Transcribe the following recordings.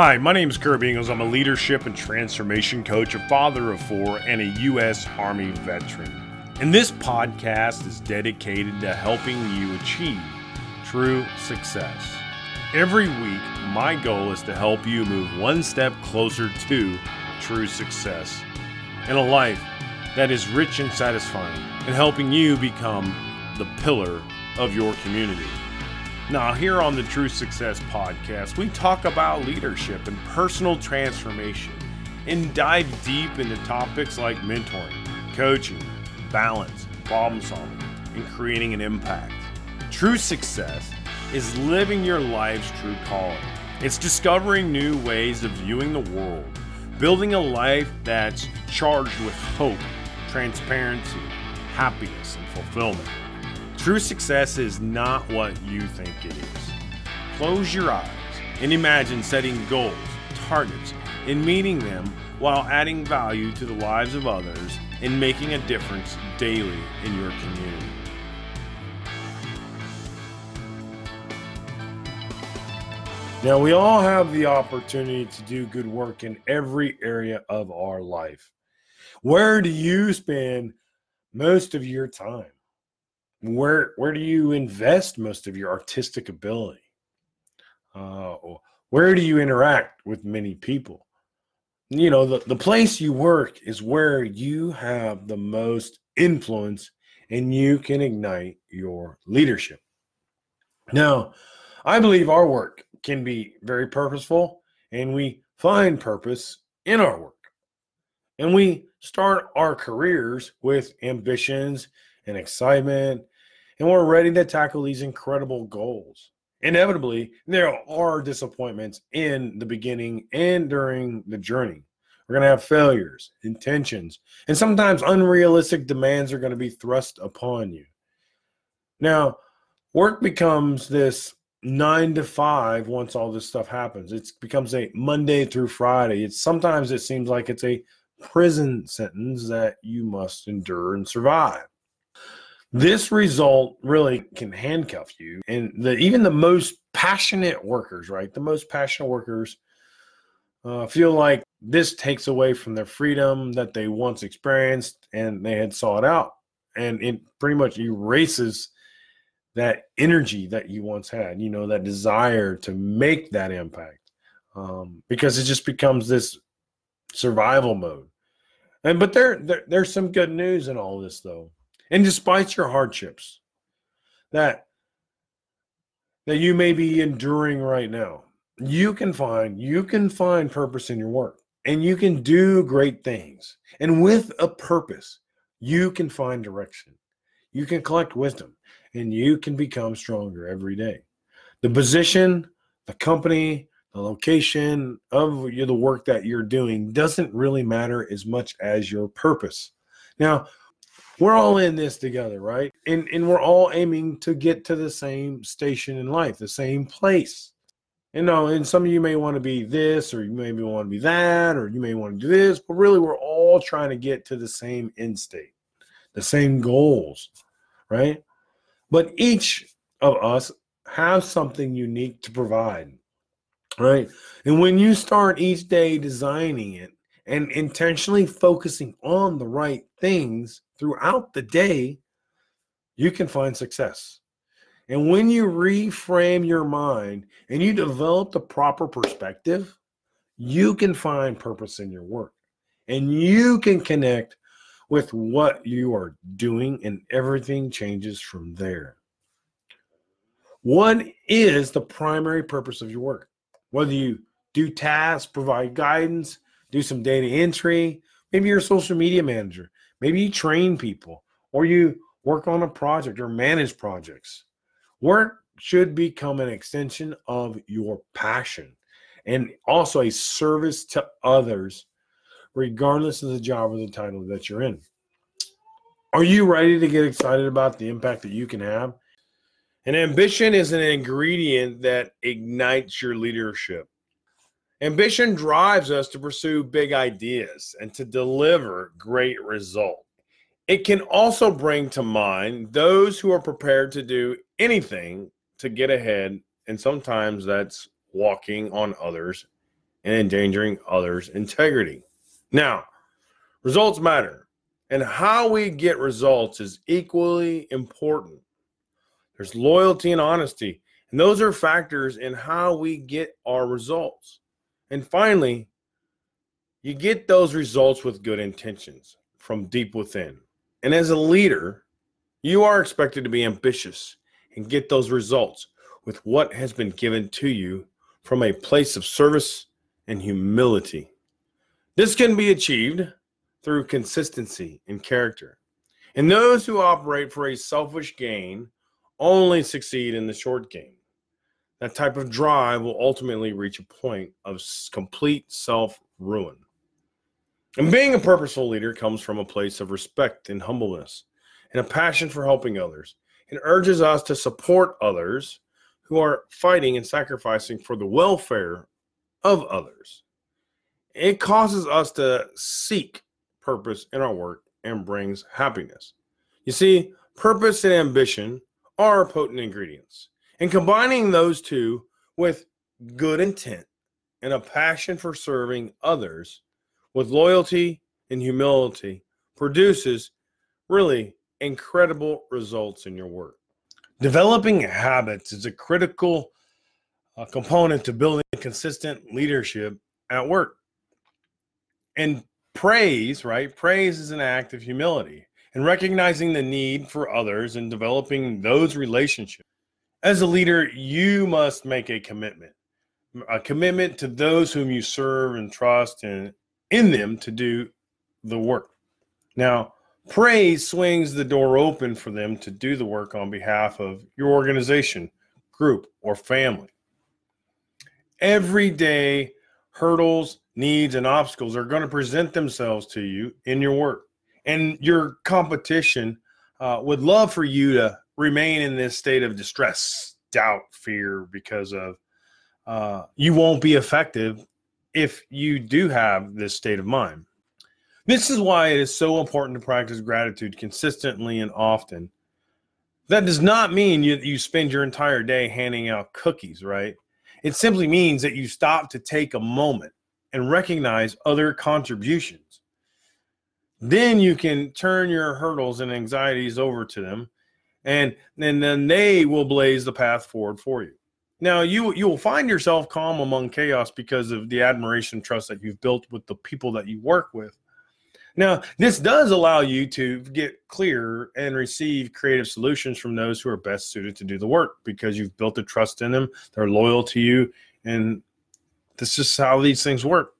Hi, my name is Kirby Ingles. I'm a leadership and transformation coach, a father of four, and a U.S. Army veteran. And this podcast is dedicated to helping you achieve true success. Every week, my goal is to help you move one step closer to true success in a life that is rich and satisfying, and helping you become the pillar of your community. Now, here on the True Success Podcast, we talk about leadership and personal transformation and dive deep into topics like mentoring, coaching, balance, problem solving, and creating an impact. True success is living your life's true calling. It's discovering new ways of viewing the world, building a life that's charged with hope, transparency, happiness, and fulfillment. True success is not what you think it is. Close your eyes and imagine setting goals, targets, and meeting them while adding value to the lives of others and making a difference daily in your community. Now, we all have the opportunity to do good work in every area of our life. Where do you spend most of your time? Where where do you invest most of your artistic ability? Uh, where do you interact with many people? You know the, the place you work is where you have the most influence and you can ignite your leadership. Now i believe our work can be very purposeful and we find purpose in our work. And we start our careers with ambitions and excitement, and we're ready to tackle these incredible goals. Inevitably, there are disappointments in the beginning and during the journey. We're going to have failures, intentions, and sometimes unrealistic demands are going to be thrust upon you. Now, work becomes this nine to five once all this stuff happens. It becomes a Monday through Friday. It's sometimes it seems like it's a prison sentence that you must endure and survive. This result really can handcuff you. And the even the most passionate workers, right? The most passionate workers uh, feel like this takes away from their freedom that they once experienced and they had sought out. And it pretty much erases that energy that you once had, you know, that desire to make that impact. Um, because it just becomes this survival mode. And but there, there there's some good news in all this though. And despite your hardships that that you may be enduring right now, you can find you can find purpose in your work and you can do great things. And with a purpose, you can find direction. You can collect wisdom and you can become stronger every day. The position, the company, the location of the work that you're doing doesn't really matter as much as your purpose. Now, we're all in this together, right? And and we're all aiming to get to the same station in life, the same place. You know, and some of you may want to be this, or you maybe want to be that, or you may want to do this, but really we're all trying to get to the same end state, the same goals, right? But each of us have something unique to provide, right? And when you start each day designing it and intentionally focusing on the right things, throughout the day, you can find success. And when you reframe your mind and you develop the proper perspective, you can find purpose in your work and you can connect with what you are doing, and everything changes from there. What is the primary purpose of your work? Whether you do tasks, provide guidance, do some data entry, maybe you're a social media manager, Maybe you train people or you work on a project or manage projects. Work should become an extension of your passion and also a service to others, regardless of the job or the title that you're in. Are you ready to get excited about the impact that you can have? And ambition is an ingredient that ignites your leadership. Ambition drives us to pursue big ideas and to deliver great results. It can also bring to mind those who are prepared to do anything to get ahead, and sometimes that's walking on others' and endangering others' integrity. Now, results matter, and how we get results is equally important. There's loyalty and honesty, and those are factors in how we get our results. And finally, you get those results with good intentions from deep within. And as a leader, you are expected to be ambitious and get those results with what has been given to you from a place of service and humility. This can be achieved through consistency in character. And those who operate for a selfish gain only succeed in the short game. That type of drive will ultimately reach a point of complete self ruin. And being a purposeful leader comes from a place of respect and humbleness and a passion for helping others. It urges us to support others who are fighting and sacrificing for the welfare of others. It causes us to seek purpose in our work and brings happiness. You see, purpose and ambition are potent ingredients. And combining those two with good intent and a passion for serving others with loyalty and humility produces really incredible results in your work. Developing habits is a critical uh, component to building consistent leadership at work. And praise, right? Praise is an act of humility and recognizing the need for others and developing those relationships. As a leader, you must make a commitment, a commitment to those whom you serve and trust and in them to do the work. Now, praise swings the door open for them to do the work on behalf of your organization, group, or family. Every day, hurdles, needs, and obstacles are going to present themselves to you in your work. And your competition uh, would love for you to remain in this state of distress, doubt, fear, because of uh, you won't be effective if you do have this state of mind. This is why it is so important to practice gratitude consistently and often. That does not mean you, you spend your entire day handing out cookies, right? It simply means that you stop to take a moment and recognize other contributions. Then you can turn your hurdles and anxieties over to them, and, and then they will blaze the path forward for you. Now you you will find yourself calm among chaos because of the admiration trust that you've built with the people that you work with. Now, this does allow you to get clear and receive creative solutions from those who are best suited to do the work because you've built a trust in them, they're loyal to you, and this is how these things work.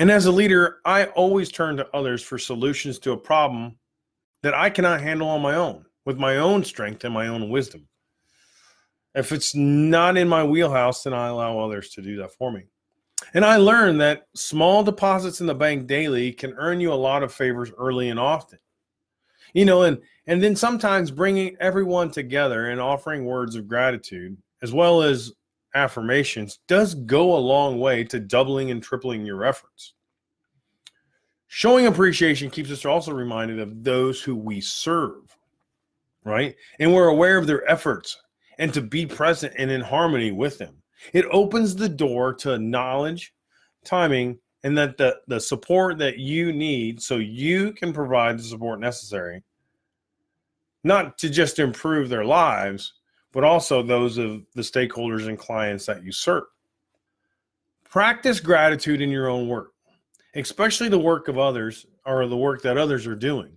And as a leader, I always turn to others for solutions to a problem that I cannot handle on my own with my own strength and my own wisdom. If it's not in my wheelhouse, then I allow others to do that for me. And I learned that small deposits in the bank daily can earn you a lot of favors early and often. You know, and and then sometimes bringing everyone together and offering words of gratitude as well as affirmations does go a long way to doubling and tripling your efforts. Showing appreciation keeps us also reminded of those who we serve, right? And we're aware of their efforts and to be present and in harmony with them. It opens the door to knowledge, timing, and that the, the support that you need so you can provide the support necessary, not to just improve their lives, but also those of the stakeholders and clients that you serve. Practice gratitude in your own work, especially the work of others or the work that others are doing.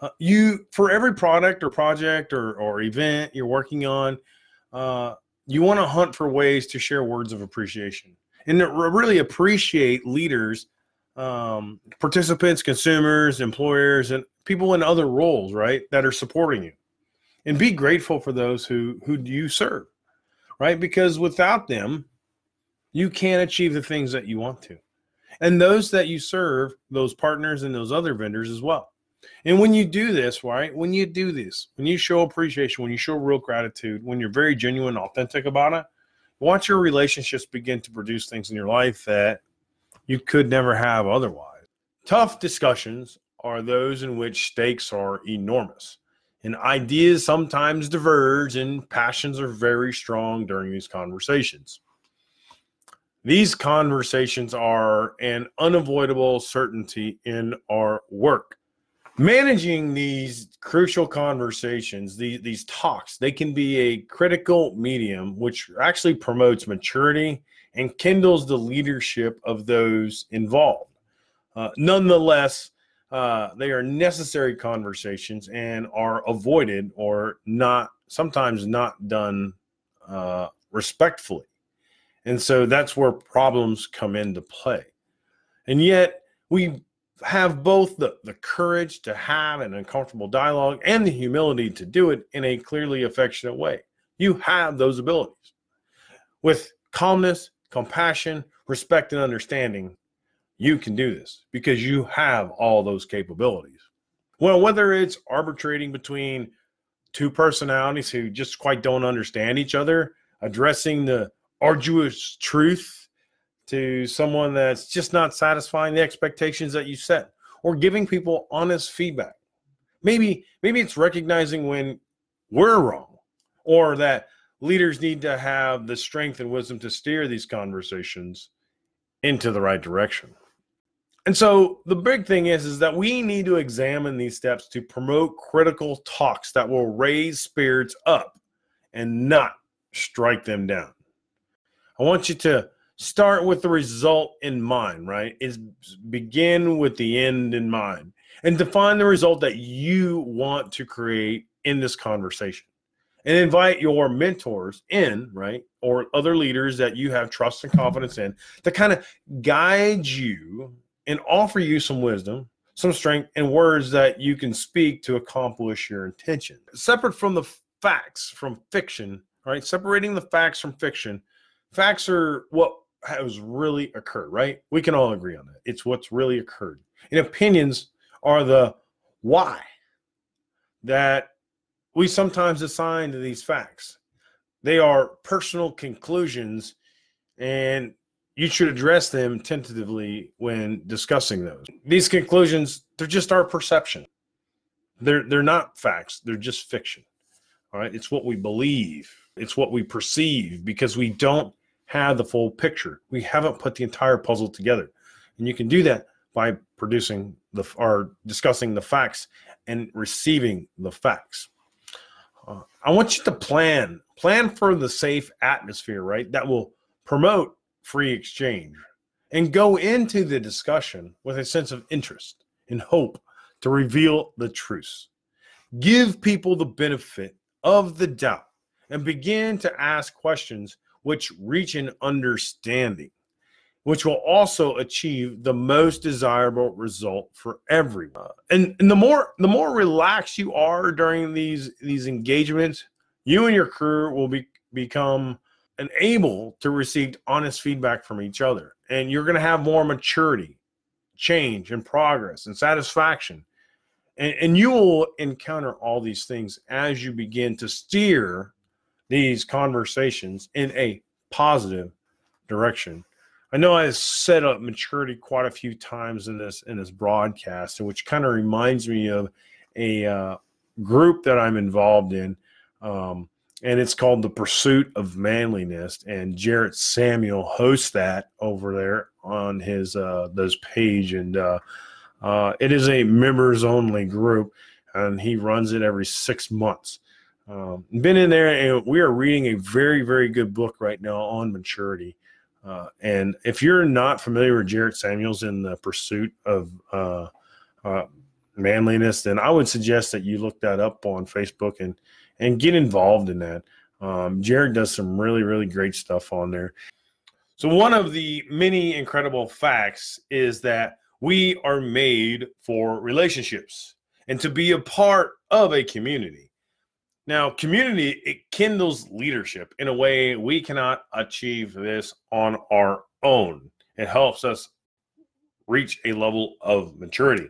Uh, you for every product or project or, or event you're working on uh, you want to hunt for ways to share words of appreciation and really appreciate leaders um, participants consumers employers and people in other roles right that are supporting you and be grateful for those who who you serve right because without them you can't achieve the things that you want to and those that you serve those partners and those other vendors as well and when you do this, right? When you do this, when you show appreciation, when you show real gratitude, when you're very genuine, authentic about it, watch your relationships begin to produce things in your life that you could never have otherwise. Tough discussions are those in which stakes are enormous and ideas sometimes diverge and passions are very strong during these conversations. These conversations are an unavoidable certainty in our work. Managing these crucial conversations, these, these talks, they can be a critical medium which actually promotes maturity and kindles the leadership of those involved. Uh, nonetheless, uh, they are necessary conversations and are avoided or not sometimes not done uh, respectfully. And so that's where problems come into play. And yet we have both the, the courage to have an uncomfortable dialogue and the humility to do it in a clearly affectionate way. You have those abilities. With calmness, compassion, respect, and understanding, you can do this because you have all those capabilities. Well, whether it's arbitrating between two personalities who just quite don't understand each other, addressing the arduous truth to someone that's just not satisfying the expectations that you set, or giving people honest feedback. Maybe maybe it's recognizing when we're wrong or that leaders need to have the strength and wisdom to steer these conversations into the right direction. And so the big thing is is that we need to examine these steps to promote critical talks that will raise spirits up and not strike them down. I want you to start with the result in mind, right? Is begin with the end in mind and define the result that you want to create in this conversation. And invite your mentors in, right? Or other leaders that you have trust and confidence in to kind of guide you and offer you some wisdom, some strength, and words that you can speak to accomplish your intention. Separate from the facts from fiction, right? Separating the facts from fiction. Facts are what has really occurred, right? We can all agree on that. It's what's really occurred. And opinions are the why that we sometimes assign to these facts. They are personal conclusions and you should address them tentatively when discussing those. These conclusions, they're just our perception. They're they're not facts, they're just fiction. All right? It's what we believe. It's what we perceive because we don't have the full picture. We haven't put the entire puzzle together. And you can do that by producing the or discussing the facts and receiving the facts. Uh, I want you to plan plan for the safe atmosphere, right? That will promote free exchange and go into the discussion with a sense of interest and hope to reveal the truths. Give people the benefit of the doubt and begin to ask questions which reach an understanding, which will also achieve the most desirable result for everyone. And, and the more the more relaxed you are during these these engagements, you and your crew will be become and able to receive honest feedback from each other. And you're going to have more maturity, change, and progress and satisfaction. And, and you will encounter all these things as you begin to steer these conversations in a positive direction. I know I set up maturity quite a few times in this in this broadcast, which kind of reminds me of a uh, group that I'm involved in. Um, and it's called The Pursuit of Manliness. And Jarrett Samuel hosts that over there on his uh, those page, and uh, uh, it is a members only group, and he runs it every six months. Um, been in there, and we are reading a very very good book right now on maturity. Uh, and if you're not familiar with Jarrett Samuels in the pursuit of uh, uh, manliness, then I would suggest that you look that up on Facebook and and get involved in that. Um, Jared does some really, really great stuff on there. So, one of the many incredible facts is that we are made for relationships and to be a part of a community. Now, community, it kindles leadership in a way we cannot achieve this on our own. It helps us reach a level of maturity.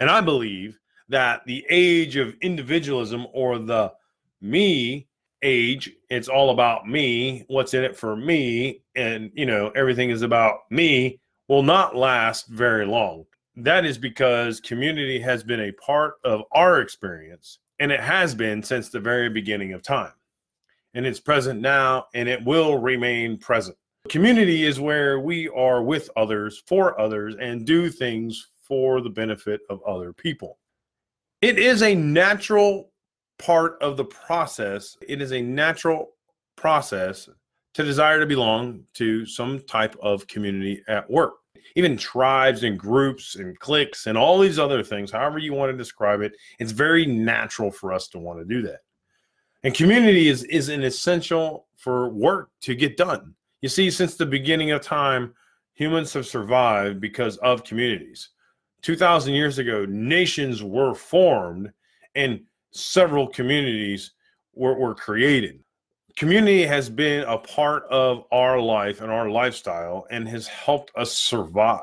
And I believe that the age of individualism or the me age, it's all about me, what's in it for me, and you know, everything is about me, will not last very long. That is because community has been a part of our experience, and it has been since the very beginning of time. And it's present now, and it will remain present. Community is where we are with others, for others, and do things for the benefit of other people. It is a natural part of the process. It is a natural process to desire to belong to some type of community at work. Even tribes and groups and cliques and all these other things, however you want to describe it, it's very natural for us to want to do that. And community is, is an essential for work to get done. You see, since the beginning of time, humans have survived because of communities. 2,000 years ago, nations were formed and several communities were, were created. Community has been a part of our life and our lifestyle and has helped us survive.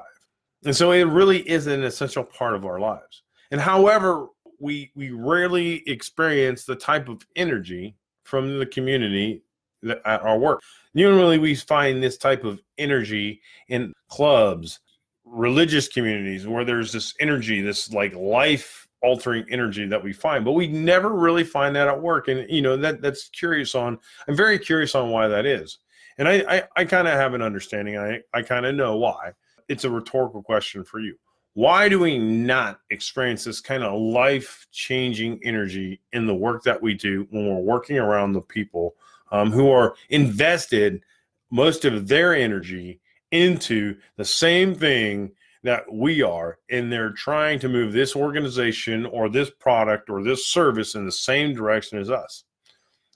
And so it really is an essential part of our lives. And however, we we rarely experience the type of energy from the community at our work. Usually, we find this type of energy in clubs, religious communities, where there's this energy, this like life altering energy that we find, but we never really find that at work. And you know that that's curious on. I'm very curious on why that is, and I I, I kind of have an understanding. I I kind of know why. It's a rhetorical question for you why do we not experience this kind of life changing energy in the work that we do when we're working around the people um, who are invested most of their energy into the same thing that we are and they're trying to move this organization or this product or this service in the same direction as us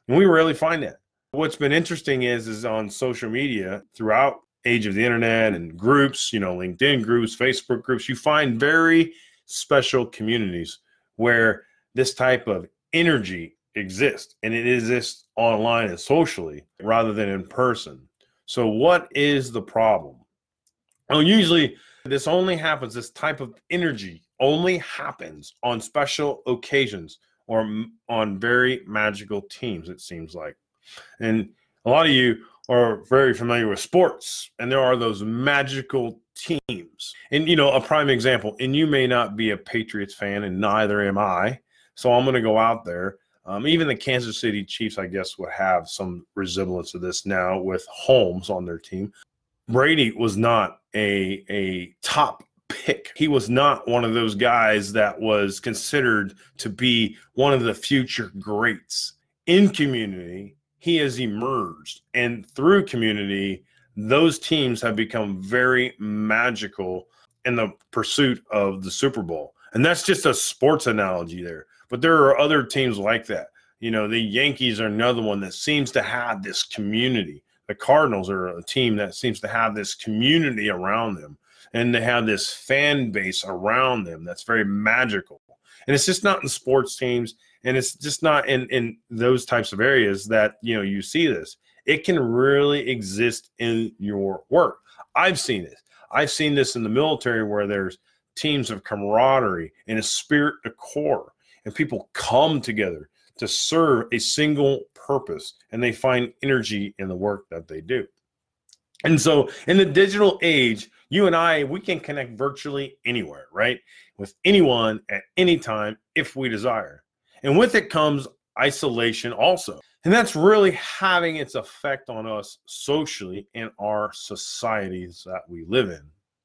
and we rarely find that what's been interesting is is on social media throughout age of the internet and groups, you know, LinkedIn groups, Facebook groups, you find very special communities where this type of energy exists and it exists online and socially rather than in person. So, what is the problem? Well, usually this only happens, this type of energy only happens on special occasions or on very magical teams, it seems like. And a lot of you are very familiar with sports, and there are those magical teams. And, you know, a prime example, and you may not be a Patriots fan, and neither am I. So I'm going to go out there. Um, even the Kansas City Chiefs, I guess, would have some resemblance of this now with Mahomes on their team. Brady was not a, a top pick. He was not one of those guys that was considered to be one of the future greats in community he has emerged and through community those teams have become very magical in the pursuit of the super bowl and that's just a sports analogy there but there are other teams like that. You know the yankees are another one that seems to have this community. The cardinals are a team that seems to have this community around them and they have this fan base around them that's very magical. And it's just not in sports teams and it's just not in in those types of areas that you know you see this. It can really exist in your work. I've seen it. I've seen this in the military where there's teams of camaraderie and a spirit de corps and people come together to serve a single purpose and they find energy in the work that they do and so in the digital age you and i we can connect virtually anywhere right with anyone at any time if we desire and with it comes isolation also. And that's really having its effect on us socially in our societies that we live in.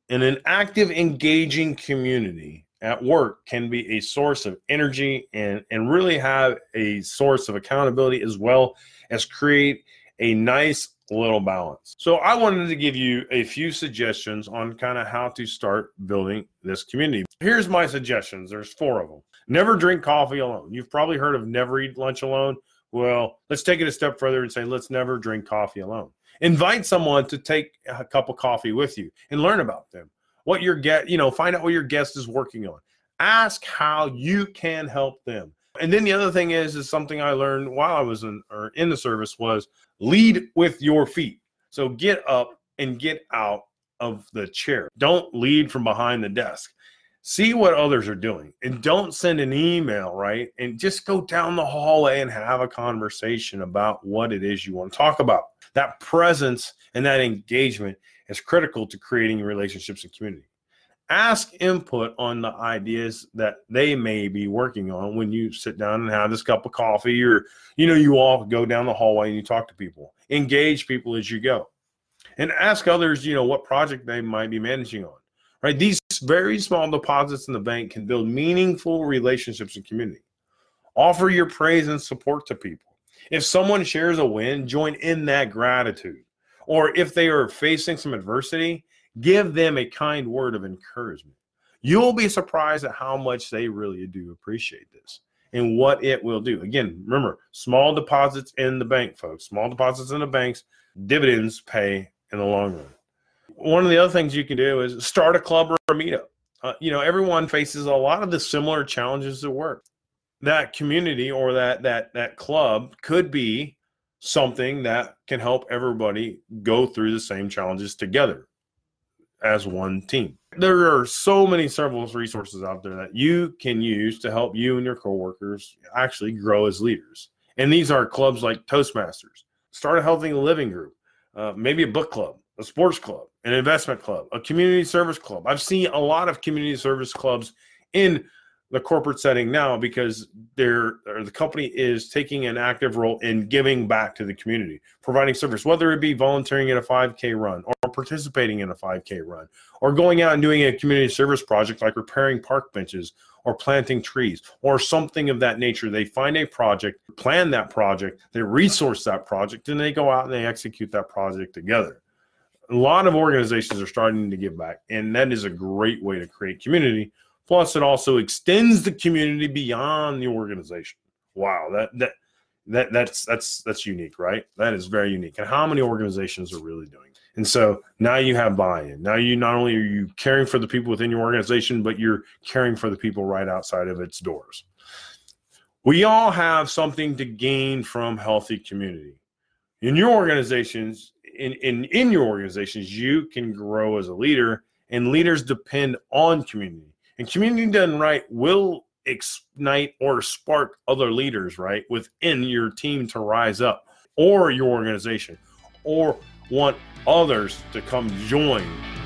In an active, engaging community at work can be a source of energy and, and really have a source of accountability as well as create a nice little balance. So I wanted to give you a few suggestions on kind of how to start building this community. Here's my suggestions. There's four of them. Never drink coffee alone. You've probably heard of never eat lunch alone. Well, let's take it a step further and say let's never drink coffee alone. Invite someone to take a cup of coffee with you and learn about them. What your get, you know, find out what your guest is working on. Ask how you can help them. And then the other thing is, is something I learned while I was in or in the service was lead with your feet. So get up and get out of the chair. Don't lead from behind the desk see what others are doing and don't send an email, right? And just go down the hallway and have a conversation about what it is you want to talk about. That presence and that engagement is critical to creating relationships and community. Ask input on the ideas that they may be working on when you sit down and have this cup of coffee, or you know, you all go down the hallway and you talk to people. Engage people as you go. and ask others, you know, what project they might be managing on. Right? These very small deposits in the bank can build meaningful relationships and community. Offer your praise and support to people. If someone shares a win, join in that gratitude. Or if they are facing some adversity, give them a kind word of encouragement. You'll be surprised at how much they really do appreciate this and what it will do. Again, remember, small deposits in the bank, folks. Small deposits in the banks, dividends pay in the long run. One of the other things you can do is start a club or a meetup. Uh, you know, everyone faces a lot of the similar challenges at work. That community or that that that club could be something that can help everybody go through the same challenges together as one team. There are so many several resources out there that you can use to help you and your coworkers actually grow as leaders. And these are clubs like Toastmasters, Start a Healthy Living Group, uh, maybe a book club, a sports club, an investment club, a community service club. I've seen a lot of community service clubs in the corporate setting now because they're the company is taking an active role in giving back to the community, providing service, whether it be volunteering in a 5K run or participating in a 5K run, or going out and doing a community service project like repairing park benches or planting trees or something of that nature. They find a project, plan that project, they resource that project, and they go out and they execute that project together. A lot of organizations are starting to give back, and that is a great way to create community Plus, it also extends the community beyond the organization. Wow, that that that that's that's that's unique, right? That is very unique. And how many organizations are really doing? And so now you have buy-in. Now you not only are you caring for the people within your organization, but you're caring for the people right outside of its doors. We all have something to gain from healthy community. In your organizations, in, in, in your organizations, you can grow as a leader, and leaders depend on community. And community done right will ignite or spark other leaders, right, within your team to rise up or your organization or want others to come join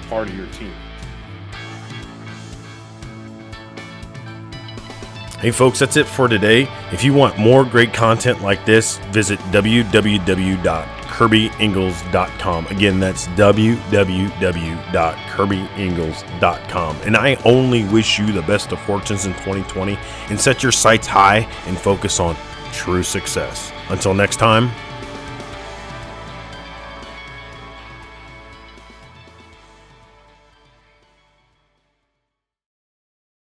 part of your team. Hey, folks, that's it for today. If you want more great content like this, visit www kirbyingles.com. Again, that's www.kirbyingles.com. And I only wish you the best of fortunes in 2020 and set your sights high and focus on true success. Until next time,